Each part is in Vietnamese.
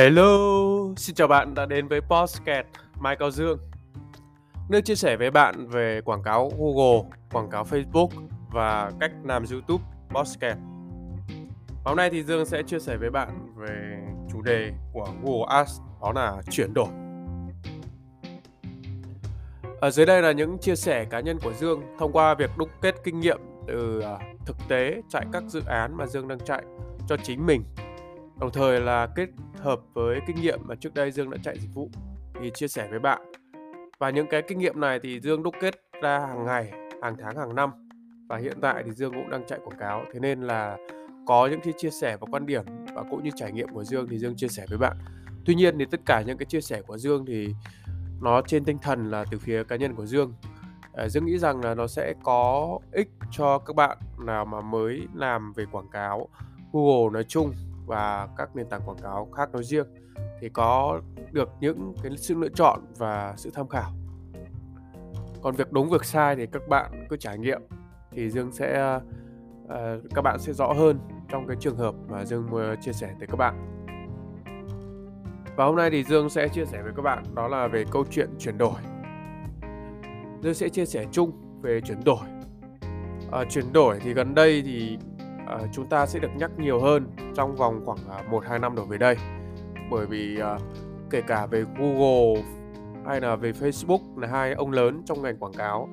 Hello, xin chào bạn đã đến với Postcat Mai Cao Dương. Nơi chia sẻ với bạn về quảng cáo Google, quảng cáo Facebook và cách làm YouTube Postcat Hôm nay thì Dương sẽ chia sẻ với bạn về chủ đề của Google Ads đó là chuyển đổi. Ở dưới đây là những chia sẻ cá nhân của Dương thông qua việc đúc kết kinh nghiệm từ à, thực tế chạy các dự án mà Dương đang chạy cho chính mình đồng thời là kết hợp với kinh nghiệm mà trước đây Dương đã chạy dịch vụ thì chia sẻ với bạn. Và những cái kinh nghiệm này thì Dương đúc kết ra hàng ngày hàng tháng hàng năm. Và hiện tại thì Dương cũng đang chạy quảng cáo. Thế nên là có những cái chia sẻ và quan điểm và cũng như trải nghiệm của Dương thì Dương chia sẻ với bạn. Tuy nhiên thì tất cả những cái chia sẻ của Dương thì nó trên tinh thần là từ phía cá nhân của Dương. À, Dương nghĩ rằng là nó sẽ có ích cho các bạn nào mà mới làm về quảng cáo Google nói chung và các nền tảng quảng cáo khác nói riêng thì có được những cái sự lựa chọn và sự tham khảo. Còn việc đúng việc sai thì các bạn cứ trải nghiệm thì dương sẽ uh, các bạn sẽ rõ hơn trong cái trường hợp mà dương chia sẻ tới các bạn. Và hôm nay thì dương sẽ chia sẻ với các bạn đó là về câu chuyện chuyển đổi. Dương sẽ chia sẻ chung về chuyển đổi. À, chuyển đổi thì gần đây thì uh, chúng ta sẽ được nhắc nhiều hơn trong vòng khoảng ờ, uh, 1-2 năm đổ về đây. Bởi vì uh, kể cả về Google hay là về Facebook là hai ông lớn trong ngành quảng cáo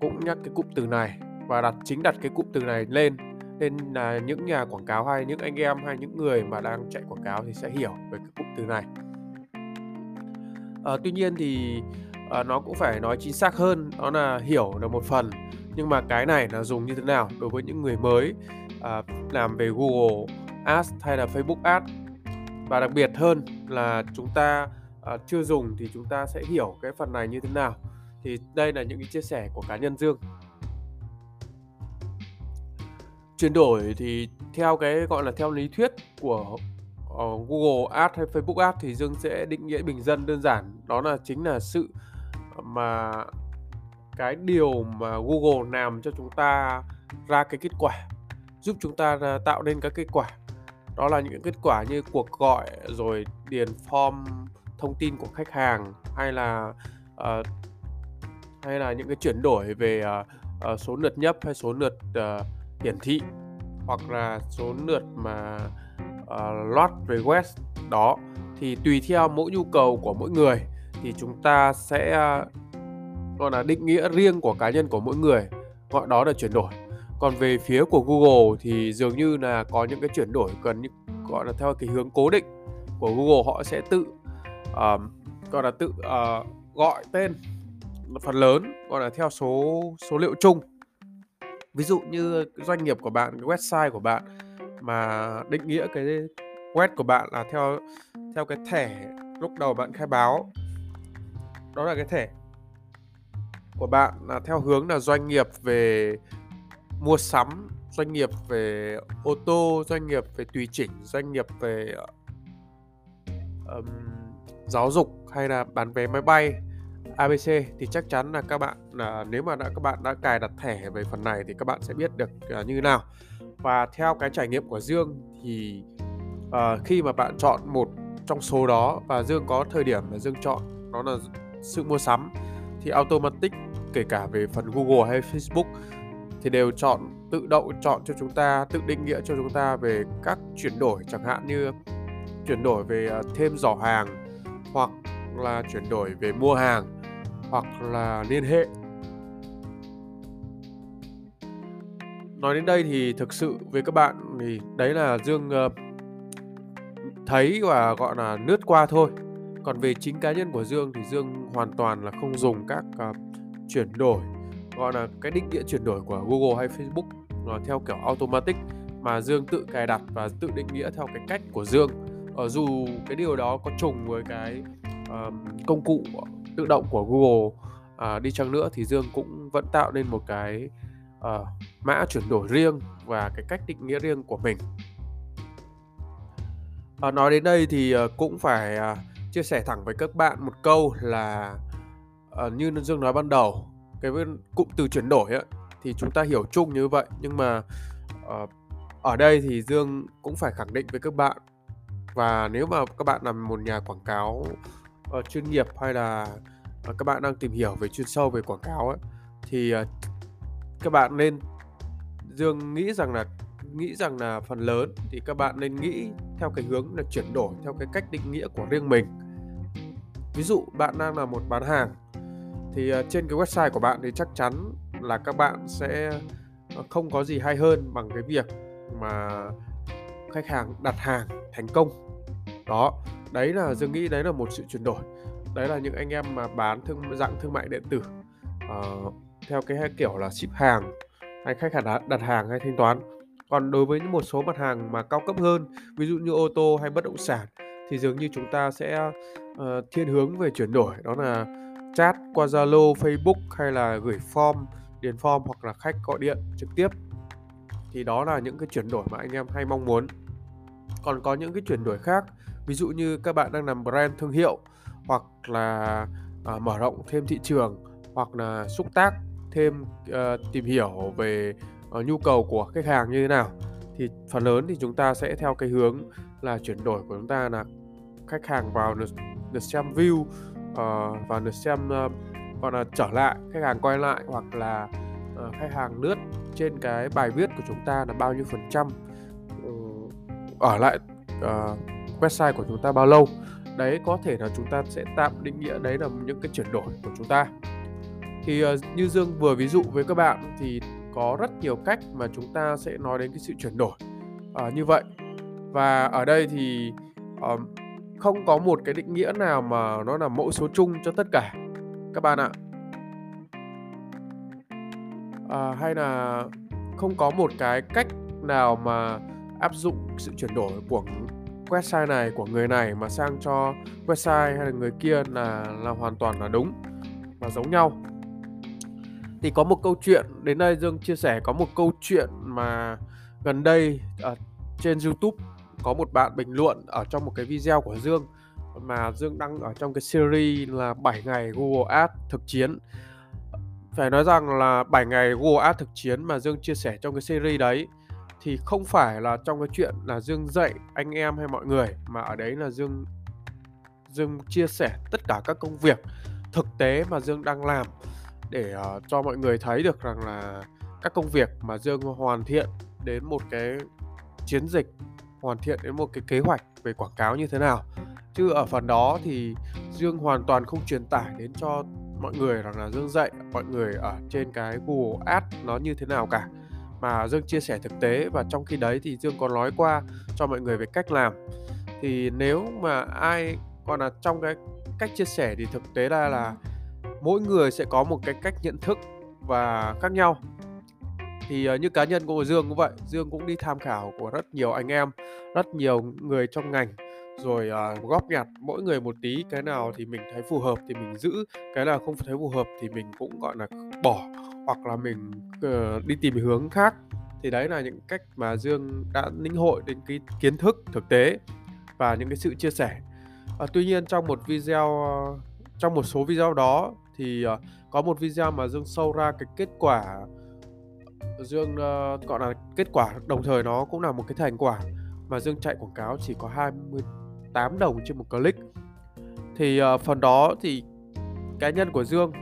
cũng nhắc cái cụm từ này và đặt chính đặt cái cụm từ này lên. Nên là những nhà quảng cáo hay những anh em hay những người mà đang chạy quảng cáo thì sẽ hiểu về cái cụm từ này. À, tuy nhiên thì à, nó cũng phải nói chính xác hơn đó là hiểu là một phần. Nhưng mà cái này là dùng như thế nào đối với những người mới? À, làm về Google Ads hay là Facebook Ads. Và đặc biệt hơn là chúng ta à, chưa dùng thì chúng ta sẽ hiểu cái phần này như thế nào. Thì đây là những cái chia sẻ của cá nhân Dương. Chuyển đổi thì theo cái gọi là theo lý thuyết của uh, Google Ads hay Facebook Ads thì Dương sẽ định nghĩa bình dân đơn giản. Đó là chính là sự mà cái điều mà Google làm cho chúng ta ra cái kết quả giúp chúng ta ờ, tạo nên các kết quả. Đó là những kết quả như cuộc gọi rồi điền form thông tin của khách hàng hay là uh, hay là những cái chuyển đổi về uh, uh, số lượt nhấp hay số lượt uh, hiển thị hoặc là số lượt mà uh, load request. Đó thì tùy theo mỗi nhu cầu của mỗi người thì chúng ta sẽ uh, gọi là định nghĩa riêng của cá nhân của mỗi người. Gọi đó là chuyển đổi còn về phía của Google thì dường như là có những cái chuyển đổi gần như gọi là theo cái hướng cố định của Google. Họ sẽ tự uh, gọi là tự uh, gọi tên phần lớn gọi là theo số số liệu chung. Ví dụ như doanh nghiệp của bạn cái website của bạn mà định nghĩa cái web của bạn là theo theo cái thẻ lúc đầu bạn khai báo đó là cái thẻ của bạn là theo hướng là doanh nghiệp về mua sắm doanh nghiệp về ô tô doanh nghiệp về tùy chỉnh doanh nghiệp về um, giáo dục hay là bán vé máy bay ABC thì chắc chắn là các bạn là nếu mà đã các bạn đã cài đặt thẻ về phần này thì các bạn sẽ biết được uh, như thế nào. Và theo cái trải nghiệm của Dương thì uh, khi mà bạn chọn một trong số đó và Dương có thời điểm là Dương chọn đó là sự mua sắm thì automatic kể cả về phần Google hay Facebook thì đều chọn tự động chọn cho chúng ta tự định nghĩa cho chúng ta về các chuyển đổi chẳng hạn như chuyển đổi về ờ, thêm giỏ hàng hoặc là chuyển đổi về mua hàng hoặc là liên hệ. Nói đến đây thì thực sự với các bạn thì đấy là dương ờ, thấy và gọi là lướt qua thôi. Còn về chính cá nhân của dương thì dương hoàn toàn là không dùng các uh, chuyển đổi gọi là cái định nghĩa chuyển đổi của Google hay Facebook nó theo kiểu automatic mà Dương tự cài đặt và tự định nghĩa theo cái cách của Dương. Ở dù cái điều đó có trùng với cái uh, công cụ tự động của Google uh, đi chăng nữa thì Dương cũng vẫn tạo nên một cái uh, mã chuyển đổi riêng và cái cách định nghĩa riêng của mình. Uh, nói đến đây thì uh, cũng phải uh, chia sẻ thẳng với các bạn một câu là uh, như Dương nói ban đầu cái cụm từ chuyển đổi ấy, thì chúng ta hiểu chung như vậy nhưng mà uh, ở đây thì Dương cũng phải khẳng định với các bạn Và nếu mà các bạn là một nhà quảng cáo, uh, chuyên nghiệp hay là, uh, các bạn đang tìm hiểu về chuyên sâu về quảng cáo ấy, thì, uh, các bạn nên Dương nghĩ rằng là nghĩ rằng là phần lớn thì các bạn nên nghĩ theo cái hướng là chuyển đổi theo cái cách định nghĩa của riêng mình. Ví dụ bạn đang là một bán hàng thì, ờ, trên cái website của bạn thì chắc chắn là các bạn sẽ, ờ, không có gì hay hơn bằng cái việc mà khách hàng đặt hàng thành công. Đó, đấy là Dương nghĩ đấy là một sự chuyển đổi. Đấy là những anh em mà bán thương dạng thương mại điện tử, uh, theo cái kiểu là ship hàng hay khách hàng đặt đặt hàng hay thanh toán. Còn đối với những một số mặt hàng mà cao cấp hơn, ví dụ như ô tô hay bất động sản thì dường như chúng ta sẽ, uh, thiên hướng về chuyển đổi đó là chat qua Zalo, Facebook hay là gửi form, điền form hoặc là khách gọi điện trực tiếp. Thì đó là những cái chuyển đổi mà anh em hay mong muốn. Còn có những cái chuyển đổi khác, ví dụ như các bạn đang làm brand thương hiệu hoặc là, à, mở rộng thêm thị trường, hoặc là xúc tác thêm, ờ, tìm hiểu về, ờ, nhu cầu của khách hàng như thế nào, thì phần lớn thì chúng ta sẽ theo cái hướng là chuyển đổi của chúng ta là khách hàng vào được lượt xem view, uh, và được xem, uh, gọi là, trở lại, khách hàng quay lại hoặc là, uh, khách hàng lướt trên cái bài viết của chúng ta là bao nhiêu phần trăm, uh, ở lại, uh, website của chúng ta bao lâu. Đấy có thể là chúng ta sẽ tạm định nghĩa đấy là những cái chuyển đổi của chúng ta. Thì, uh, như Dương vừa ví dụ với các bạn thì có rất nhiều cách mà chúng ta sẽ nói đến cái sự chuyển đổi, uh, như vậy. Và ở đây thì, uh, không có một cái định nghĩa nào mà nó là mẫu số chung cho tất cả các bạn ạ. À, hay là không có một cái cách nào mà áp dụng sự chuyển đổi của website này, của người này mà sang cho website hay là người kia là là hoàn toàn là đúng và giống nhau. Thì có một câu chuyện đến đây Dương chia sẻ có một câu chuyện mà gần đây ở trên YouTube có một bạn bình luận ở trong một cái video của Dương mà Dương đăng ở trong cái series là 7 ngày Google Ads thực chiến. Phải nói rằng là 7 ngày Google Ads thực chiến mà Dương chia sẻ trong cái series đấy thì không phải là trong cái chuyện là Dương dạy anh em hay mọi người mà ở đấy là Dương Dương chia sẻ tất cả các công việc thực tế mà Dương đang làm để, uh, cho mọi người thấy được rằng là các công việc mà Dương hoàn thiện đến một cái chiến dịch, hoàn thiện đến một cái kế hoạch về quảng cáo như thế nào. Chứ ở phần đó thì Dương hoàn toàn không truyền tải đến cho mọi người rằng là Dương dạy mọi người ở trên cái Google Ads nó như thế nào cả, mà Dương chia sẻ thực tế và trong khi đấy thì Dương có nói qua cho mọi người về cách làm. Thì nếu mà ai còn là trong cái cách chia sẻ thì thực tế ra là mỗi người sẽ có một cái cách nhận thức và khác nhau. Thì, uh, như cá nhân của Dương cũng vậy, Dương cũng đi tham khảo của rất nhiều anh em, rất nhiều người trong ngành, rồi, uh, góp nhặt mỗi người một tí, cái nào thì mình thấy phù hợp thì mình giữ, cái nào không thấy phù hợp thì mình cũng, gọi là, bỏ hoặc là mình, uh, đi tìm hướng khác. Thì đấy là những cách mà Dương đã lĩnh hội đến cái kiến thức thực tế và những cái sự chia sẻ. à, tuy nhiên trong một video, trong một số video đó thì, có một video mà Dương sâu ra cái kết quả Dương, uh, gọi là, kết quả đồng thời nó cũng là một cái thành quả mà Dương chạy quảng cáo chỉ có 28 đồng trên một click. Thì, uh, phần đó thì cá nhân của Dương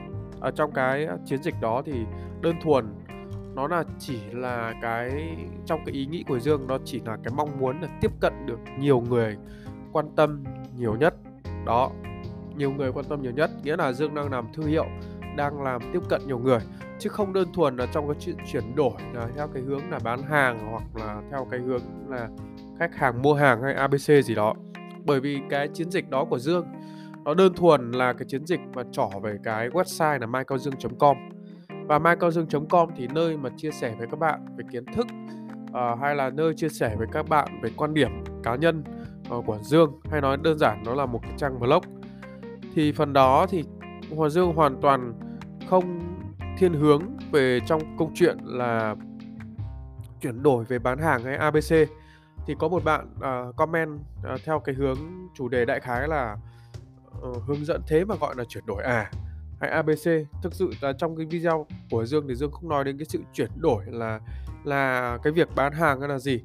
ở trong cái chiến dịch đó thì đơn thuần nó là chỉ là cái trong cái ý nghĩ của Dương nó chỉ là cái mong muốn là tiếp cận được nhiều người quan tâm nhiều nhất. Đó, nhiều người quan tâm nhiều nhất, nghĩa là Dương đang làm thương hiệu, đang làm tiếp cận nhiều người, chứ không đơn thuần là trong cái chuyện chuyển đổi là theo cái hướng là bán hàng hoặc là theo cái hướng là khách hàng mua hàng hay ABC gì đó. Bởi vì cái chiến dịch đó của Dương nó đơn thuần là cái chiến dịch mà trỏ về cái website là mycaodương com và mycaodương com thì nơi mà chia sẻ với các bạn về kiến thức uh, hay là nơi chia sẻ với các bạn về quan điểm cá nhân uh, của Dương hay nói đơn giản nó là một cái trang blog thì phần đó thì Hòa Dương hoàn toàn không thiên hướng về trong câu chuyện là chuyển đổi về bán hàng hay ABC. Thì có một bạn uh, comment uh, theo cái hướng chủ đề đại khái là uh, hướng dẫn thế mà gọi là chuyển đổi à hay ABC. Thực sự là trong cái video của Dương thì Dương không nói đến cái sự chuyển đổi là là cái việc bán hàng hay là gì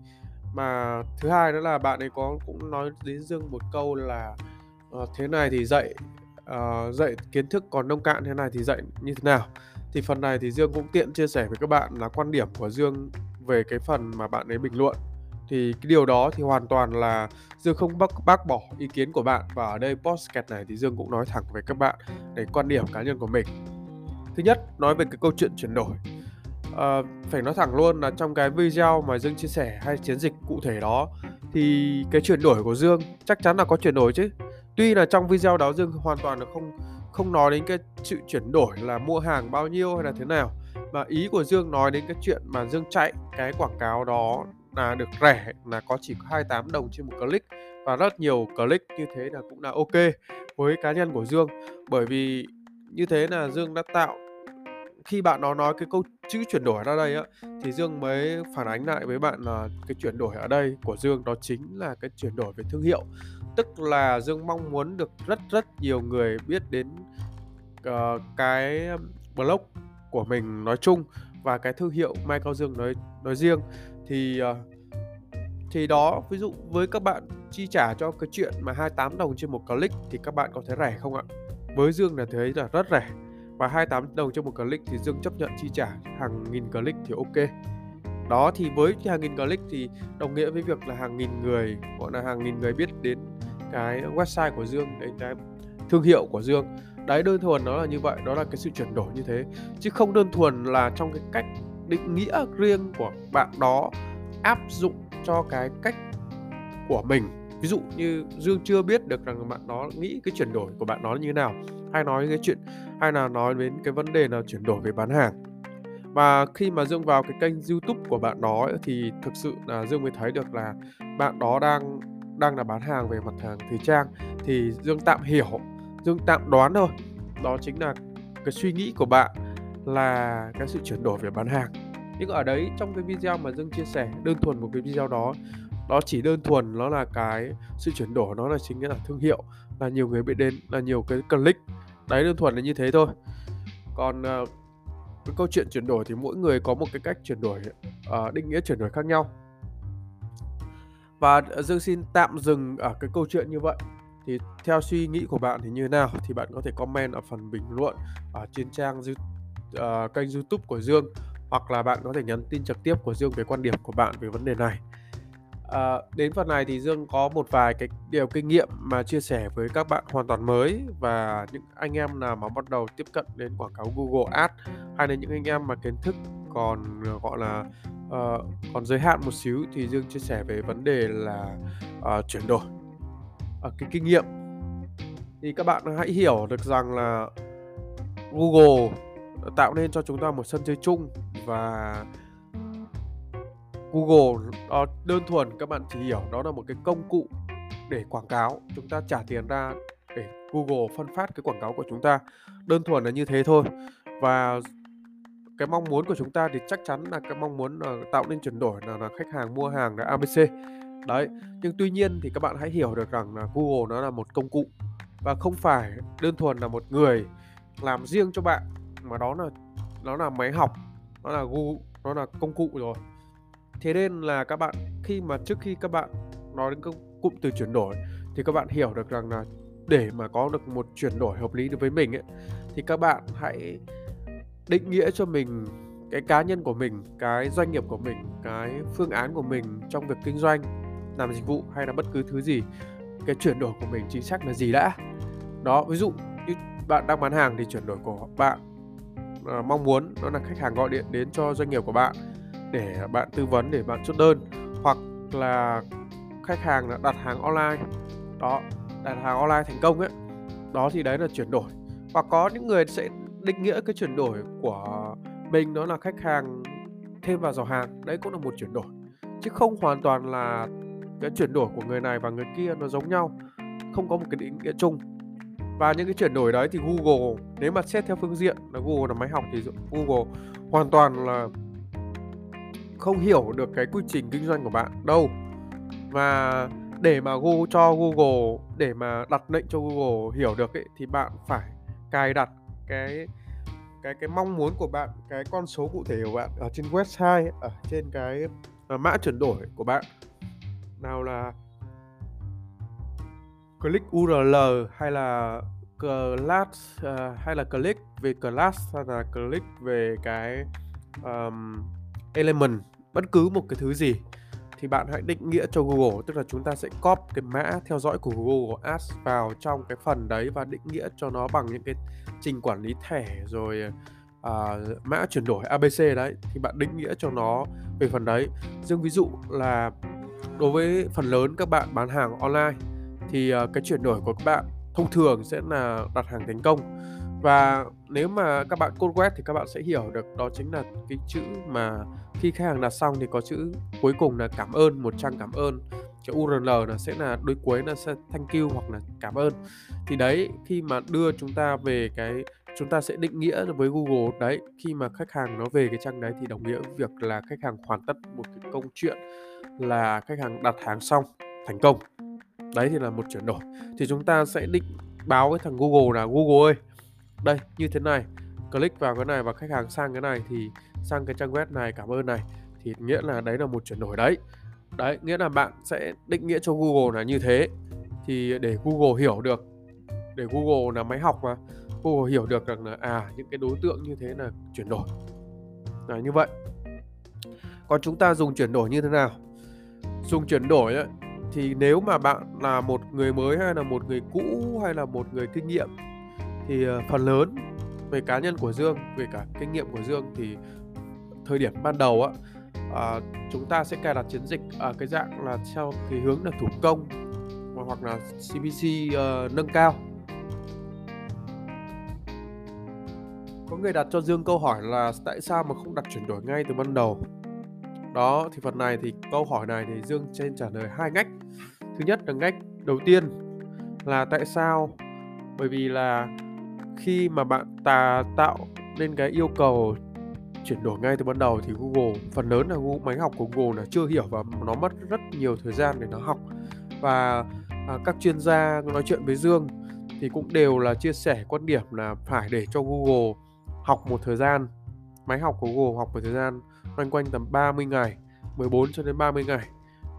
Mà thứ hai nữa là bạn ấy có cũng nói đến Dương một câu là, uh, thế này thì dạy, Ờ, dạy kiến thức còn nông cạn, thế này thì dạy như thế nào. Thì phần này thì Dương cũng tiện chia sẻ với các bạn là quan điểm của Dương về cái phần mà bạn ấy bình luận. Thì cái điều đó thì hoàn toàn là Dương không bác bác bỏ ý kiến của bạn và ở đây podcast này thì Dương cũng nói thẳng với các bạn để quan điểm cá nhân của mình. Thứ nhất, nói về cái câu chuyện chuyển đổi. à, phải nói thẳng luôn là trong cái video mà Dương chia sẻ hay chiến dịch cụ thể đó thì cái chuyển đổi của Dương chắc chắn là có chuyển đổi chứ. Tuy là trong video đó Dương hoàn toàn là không không nói đến cái sự chuyển đổi là mua hàng bao nhiêu hay là thế nào, mà ý của Dương nói đến cái chuyện mà Dương chạy cái quảng cáo đó là được rẻ, là có chỉ có 28 đồng trên một click, và rất nhiều click như thế là cũng là ok với cá nhân của Dương. Bởi vì như thế là Dương đã tạo, khi bạn nó nói cái câu chữ chuyển đổi ra đây á, thì Dương mới phản ánh lại với bạn là cái chuyển đổi ở đây của Dương đó chính là cái chuyển đổi về thương hiệu tức là Dương mong muốn được rất rất nhiều người biết đến uh, cái blog của mình nói chung và cái thương hiệu Mai Cao Dương nói nói riêng. Thì uh, thì đó ví dụ với các bạn chi trả cho cái chuyện mà 28 đồng trên một click thì các bạn có thấy rẻ không ạ? Với Dương là thấy là rất rẻ. Và 28 đồng cho một click thì Dương chấp nhận chi trả hàng nghìn click thì ok. Đó thì với hàng nghìn click thì đồng nghĩa với việc là hàng nghìn người gọi là hàng nghìn người biết đến cái website của Dương đến cái thương hiệu của Dương. Đấy, đơn thuần nó là như vậy, đó là cái sự chuyển đổi như thế. Chứ không đơn thuần là trong cái cách định nghĩa riêng của bạn đó áp dụng cho cái cách của mình. Ví dụ như dương chưa biết được rằng bạn đó nghĩ cái chuyển đổi của bạn đó như thế nào, hay nói cái chuyện, hay là nói đến cái vấn đề là chuyển đổi về bán hàng. Và khi mà dương vào cái kênh youtube của bạn đó thì thực sự là dương mới thấy được là bạn đó đang đang là bán hàng về mặt hàng thời trang thì dương tạm hiểu dương tạm đoán thôi. Đó chính là cái suy nghĩ của bạn là cái sự chuyển đổi về bán hàng. Nhưng ở đấy trong cái video mà dương chia sẻ đơn thuần một cái video đó đó chỉ đơn thuần nó là cái sự chuyển đổi nó là chính là thương hiệu là nhiều người biết đến là nhiều cái click. Đấy đơn thuần là như thế thôi. Còn à, cái câu chuyện chuyển đổi thì mỗi người có một cái cách chuyển đổi uh, định nghĩa chuyển đổi khác nhau và ờ, dương xin tạm dừng ở cái câu chuyện như vậy. Thì theo suy nghĩ của bạn thì như thế nào? Thì bạn có thể comment ở phần bình luận ở trên trang uh, kênh youtube của dương hoặc là bạn có thể nhắn tin trực tiếp của dương về quan điểm của bạn về vấn đề này. À, đến phần này thì Dương có một vài cái điều kinh nghiệm mà chia sẻ với các bạn hoàn toàn mới và những anh em nào mà bắt đầu tiếp cận đến quảng cáo Google Ads hay là những anh em mà kiến thức còn ờ, gọi là uh, còn giới hạn một xíu thì Dương chia sẻ về vấn đề là uh, chuyển đổi. Uh, cái kinh nghiệm. Thì các bạn hãy hiểu được rằng là Google tạo nên cho chúng ta một sân chơi chung và Google đó đơn thuần các bạn chỉ hiểu đó là một cái công cụ để quảng cáo. Chúng ta trả tiền ra để Google phân phát cái quảng cáo của chúng ta. Đơn thuần là như thế thôi. Và cái mong muốn của chúng ta thì chắc chắn là cái mong muốn là tạo nên chuyển đổi là, là khách hàng mua hàng là ABC đấy nhưng tuy nhiên thì các bạn hãy hiểu được rằng là Google nó là một công cụ và không phải đơn thuần là một người làm riêng cho bạn mà đó là nó là máy học nó là Google nó là công cụ rồi. Thế nên là các bạn khi mà trước khi các bạn nói đến công cụm từ chuyển đổi thì các bạn hiểu được rằng là để mà có được một chuyển đổi hợp lý đối với mình ấy thì các bạn hãy định nghĩa cho mình cái cá nhân của mình cái doanh nghiệp của mình cái phương án của mình trong việc kinh doanh làm dịch vụ hay là bất cứ thứ gì cái chuyển đổi của mình chính xác là gì đã. Đó ví dụ như bạn đang bán hàng thì chuyển đổi của bạn à, mong muốn đó là khách hàng gọi điện đến cho doanh nghiệp của bạn để bạn tư vấn để bạn chốt đơn. Hoặc là khách hàng là đặt hàng online đó đặt hàng online thành công ấy đó thì đấy là chuyển đổi. Hoặc có những người sẽ định nghĩa cái chuyển đổi của mình đó là khách hàng thêm vào giỏ hàng, đấy cũng là một chuyển đổi. Chứ không hoàn toàn là cái chuyển đổi của người này và người kia nó giống nhau, không có một cái định nghĩa chung. Và những cái chuyển đổi đấy thì Google, nếu mà xét theo phương diện là Google là máy học thì Google hoàn toàn là không hiểu được cái quy trình kinh doanh của bạn đâu. Và để mà Google cho Google, để mà đặt lệnh cho Google hiểu được ấy, thì bạn phải cài đặt cái cái cái mong muốn của bạn cái con số cụ thể của bạn ở trên website ở trên cái uh, mã chuyển đổi của bạn. Nào là click URL hay là class uh, hay là click về class hay là click về cái um, element bất cứ một cái thứ gì thì bạn hãy định nghĩa cho Google. Tức là chúng ta sẽ copy cái mã theo dõi của Google Ads vào trong cái phần đấy và định nghĩa cho nó bằng những cái trình quản lý thẻ rồi à, mã chuyển đổi ABC đấy thì bạn định nghĩa cho nó về phần đấy. Dương ví dụ là đối với phần lớn các bạn bán hàng online thì à, cái chuyển đổi của các bạn thông thường sẽ là đặt hàng thành công và nếu mà các bạn code web thì các bạn sẽ hiểu được đó chính là cái chữ mà khi khách hàng đặt xong thì có chữ cuối cùng là cảm ơn một trang cảm ơn cái URL là sẽ là đuôi cuối là sẽ thank you hoặc là cảm ơn. Thì đấy, khi mà đưa chúng ta về cái, chúng ta sẽ định nghĩa với Google. Đấy, khi mà khách hàng nó về cái trang đấy thì đồng nghĩa việc là khách hàng hoàn tất một cái câu chuyện là khách hàng đặt hàng xong, thành công. Đấy thì là một chuyển đổi. Thì chúng ta sẽ định báo với thằng Google là, Google ơi, đây, như thế này, click vào cái này và khách hàng sang cái này thì sang cái trang web này, cảm ơn này. Thì nghĩa là đấy là một chuyển đổi đấy đấy nghĩa là bạn sẽ định nghĩa cho Google là như thế. Thì để Google hiểu được để Google là máy học mà Google hiểu được rằng là à những cái đối tượng như thế là chuyển đổi. Là như vậy. Còn chúng ta dùng chuyển đổi như thế nào? Dùng chuyển đổi ấy, thì nếu mà bạn là một người mới hay là một người cũ hay là một người kinh nghiệm thì ờ, phần lớn về cá nhân của Dương về cả kinh nghiệm của Dương thì thời điểm ban đầu á uh, chúng ta sẽ cài đặt chiến dịch ở cái dạng là theo cái hướng là thủ công hoặc là CPC uh, ờ, nâng cao. Có người đặt cho Dương câu hỏi là tại sao mà không đặt chuyển đổi ngay từ ban đầu? Đó thì phần này thì câu hỏi này thì Dương trên trả lời hai ngách. Thứ nhất là ngách đầu tiên là tại sao? Bởi vì là khi mà bạn ta tạo nên cái yêu cầu chuyển đổi ngay từ ban đầu thì Google phần lớn là Google, máy học của Google là chưa hiểu và nó mất rất nhiều thời gian để nó học. Và à, các chuyên gia nói chuyện với Dương thì cũng đều là chia sẻ quan điểm là phải để cho Google học một thời gian máy học của Google học một thời gian loanh quanh tầm 30 ngày 14 cho đến 30 ngày.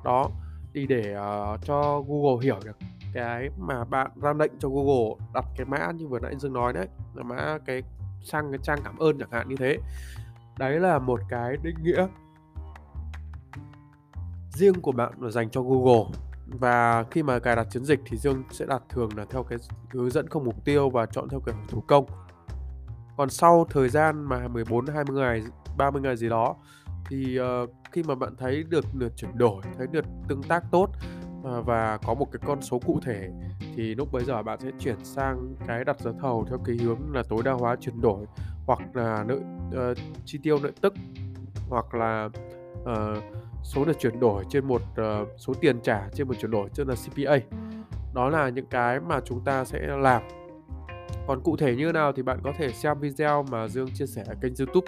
Đó đi để uh, cho Google hiểu được cái mà bạn ra lệnh cho Google đặt cái mã như vừa nãy Dương nói đấy là mã cái sang cái trang cảm ơn chẳng hạn như thế đấy là một cái định nghĩa riêng của bạn là dành cho Google. Và khi mà cài đặt chiến dịch thì Dương sẽ đặt thường là theo cái hướng dẫn không mục tiêu và chọn theo kiểu thủ công. Còn sau thời gian mà 14 20 ngày 30 ngày gì đó thì uh, khi mà bạn thấy được lượt chuyển đổi thấy được tương tác tốt uh, và có một cái con số cụ thể thì lúc bấy giờ bạn sẽ chuyển sang cái đặt giá thầu theo cái hướng là tối đa hóa chuyển đổi hoặc là lợi uh, chi tiêu lợi tức hoặc là uh, số được chuyển đổi trên một uh, số tiền trả trên một chuyển đổi tức là CPA đó là những cái mà chúng ta sẽ làm. Còn cụ thể như nào thì bạn có thể xem video mà Dương chia sẻ ở kênh YouTube.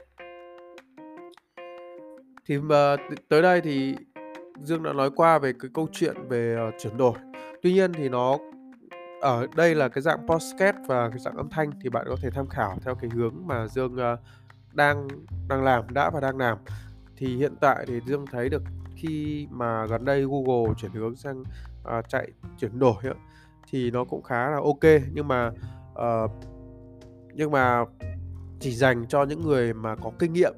Thì mà tới đây thì Dương đã nói qua về cái câu chuyện về uh, chuyển đổi. Tuy nhiên thì nó ở đây là cái dạng podcast và cái dạng âm thanh thì bạn có thể tham khảo theo cái hướng mà Dương uh, đang đang làm đã và đang làm. Thì hiện tại thì Dương thấy được khi mà gần đây Google chuyển hướng sang uh, chạy chuyển đổi ấy, thì nó cũng khá là ok. Nhưng mà uh, nhưng mà chỉ dành cho những người mà có kinh nghiệm.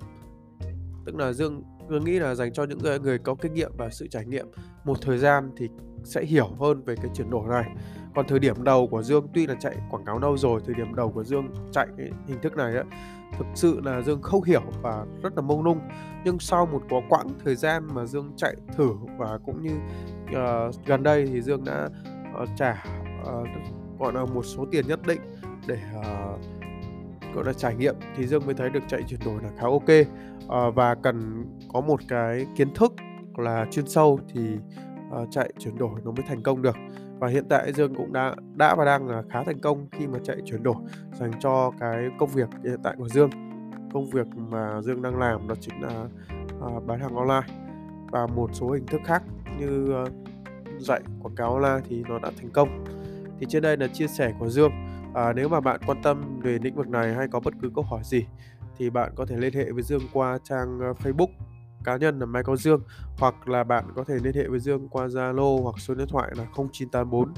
Tức là Dương dương nghĩ là dành cho những người, người có kinh nghiệm và sự trải nghiệm. Một thời gian thì sẽ hiểu hơn về cái chuyển đổi này. Còn thời điểm đầu của Dương tuy là chạy quảng cáo lâu rồi thời điểm đầu của Dương chạy cái hình thức này á thực sự là Dương không hiểu và rất là mông lung. Nhưng sau một quá quãng thời gian mà Dương chạy thử và cũng như uh, gần đây thì Dương đã uh, trả uh, gọi là một số tiền nhất định để uh, gọi là trải nghiệm thì Dương mới thấy được chạy chuyển đổi là khá ok. Uh, và cần có một cái kiến thức là chuyên sâu thì uh, chạy chuyển đổi nó mới thành công được. Và hiện tại Dương cũng đã đã và đang là khá thành công khi mà chạy chuyển đổi dành cho cái công việc hiện tại của Dương. Công việc mà Dương đang làm đó chính là uh, bán hàng online và một số hình thức khác như uh, dạy quảng cáo online thì nó đã thành công. Thì trên đây là chia sẻ của Dương. À, nếu mà bạn quan tâm về lĩnh vực này hay có bất cứ câu hỏi gì thì bạn có thể liên hệ với Dương qua trang Facebook cá nhân là Michael Dương hoặc là bạn có thể liên hệ với Dương qua Zalo hoặc số điện thoại là 0984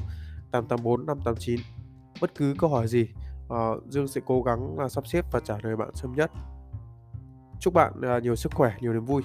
884 589. Bất cứ câu hỏi gì, uh, Dương sẽ cố gắng là sắp xếp và trả lời bạn sớm nhất. Chúc bạn, uh, nhiều sức khỏe, nhiều niềm vui.